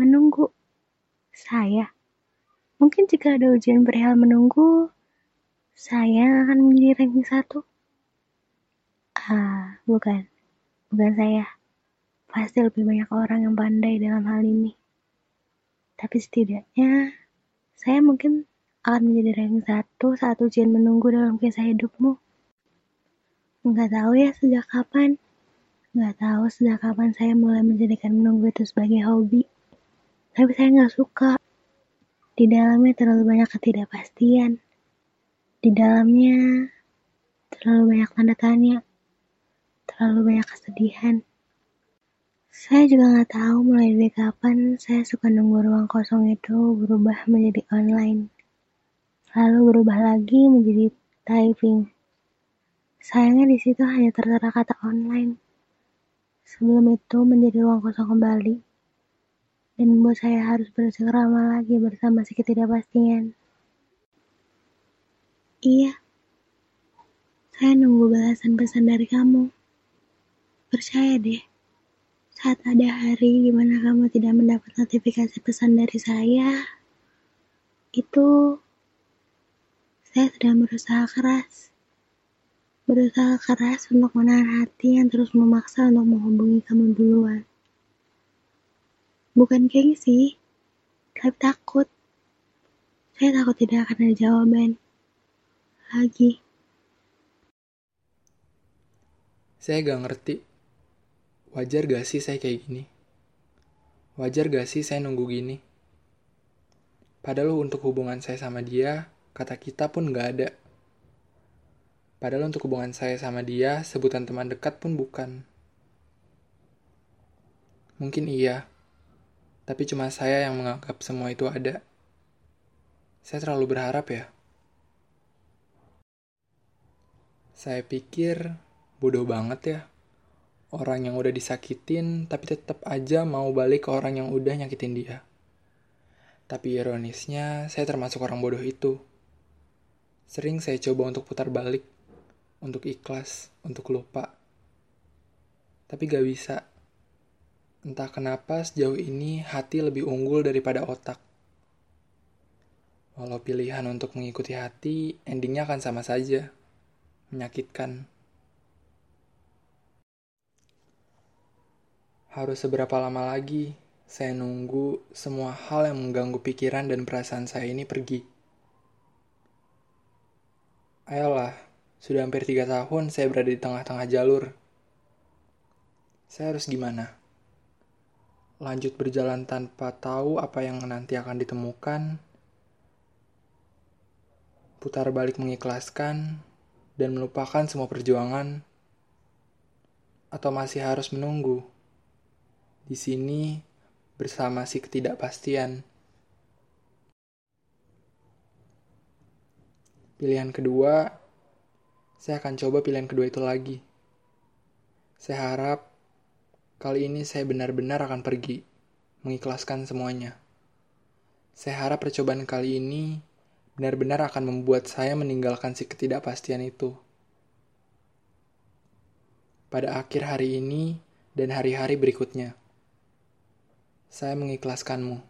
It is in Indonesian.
Menunggu. Saya. Mungkin jika ada ujian perihal menunggu, saya akan menjadi ranking satu. Ah, bukan. Bukan saya. Pasti lebih banyak orang yang pandai dalam hal ini. Tapi setidaknya, saya mungkin akan menjadi ranking satu saat ujian menunggu dalam kisah hidupmu. Nggak tahu ya sejak kapan. Nggak tahu sejak kapan saya mulai menjadikan menunggu itu sebagai hobi. Tapi saya nggak suka. Di dalamnya terlalu banyak ketidakpastian. Di dalamnya terlalu banyak tanda tanya. Terlalu banyak kesedihan. Saya juga nggak tahu mulai dari kapan saya suka nunggu ruang kosong itu berubah menjadi online. Lalu berubah lagi menjadi typing. Sayangnya di situ hanya tertera kata online. Sebelum itu menjadi ruang kosong kembali. Dan membuat saya harus bercengkrama lagi bersama si ketidakpastian. Iya. Saya nunggu balasan pesan dari kamu. Percaya deh. Saat ada hari di mana kamu tidak mendapat notifikasi pesan dari saya, itu saya sedang berusaha keras berusaha keras untuk menahan hati yang terus memaksa untuk menghubungi kamu duluan. Bukan gengsi, tapi takut. Saya takut tidak akan ada jawaban. Lagi. Saya gak ngerti. Wajar gak sih saya kayak gini? Wajar gak sih saya nunggu gini? Padahal untuk hubungan saya sama dia, kata kita pun gak ada. Padahal untuk hubungan saya sama dia, sebutan teman dekat pun bukan. Mungkin iya, tapi cuma saya yang menganggap semua itu ada. Saya terlalu berharap ya. Saya pikir bodoh banget ya. Orang yang udah disakitin, tapi tetap aja mau balik ke orang yang udah nyakitin dia. Tapi ironisnya, saya termasuk orang bodoh itu. Sering saya coba untuk putar balik, untuk ikhlas, untuk lupa. Tapi gak bisa. Entah kenapa sejauh ini hati lebih unggul daripada otak. Walau pilihan untuk mengikuti hati, endingnya akan sama saja. Menyakitkan. Harus seberapa lama lagi saya nunggu semua hal yang mengganggu pikiran dan perasaan saya ini pergi. Ayolah, sudah hampir tiga tahun saya berada di tengah-tengah jalur. Saya harus gimana? Lanjut berjalan tanpa tahu apa yang nanti akan ditemukan, putar balik mengikhlaskan, dan melupakan semua perjuangan, atau masih harus menunggu di sini bersama si ketidakpastian. Pilihan kedua saya akan coba pilihan kedua itu lagi. Saya harap kali ini saya benar-benar akan pergi, mengikhlaskan semuanya. Saya harap percobaan kali ini benar-benar akan membuat saya meninggalkan si ketidakpastian itu. Pada akhir hari ini dan hari-hari berikutnya, saya mengikhlaskanmu.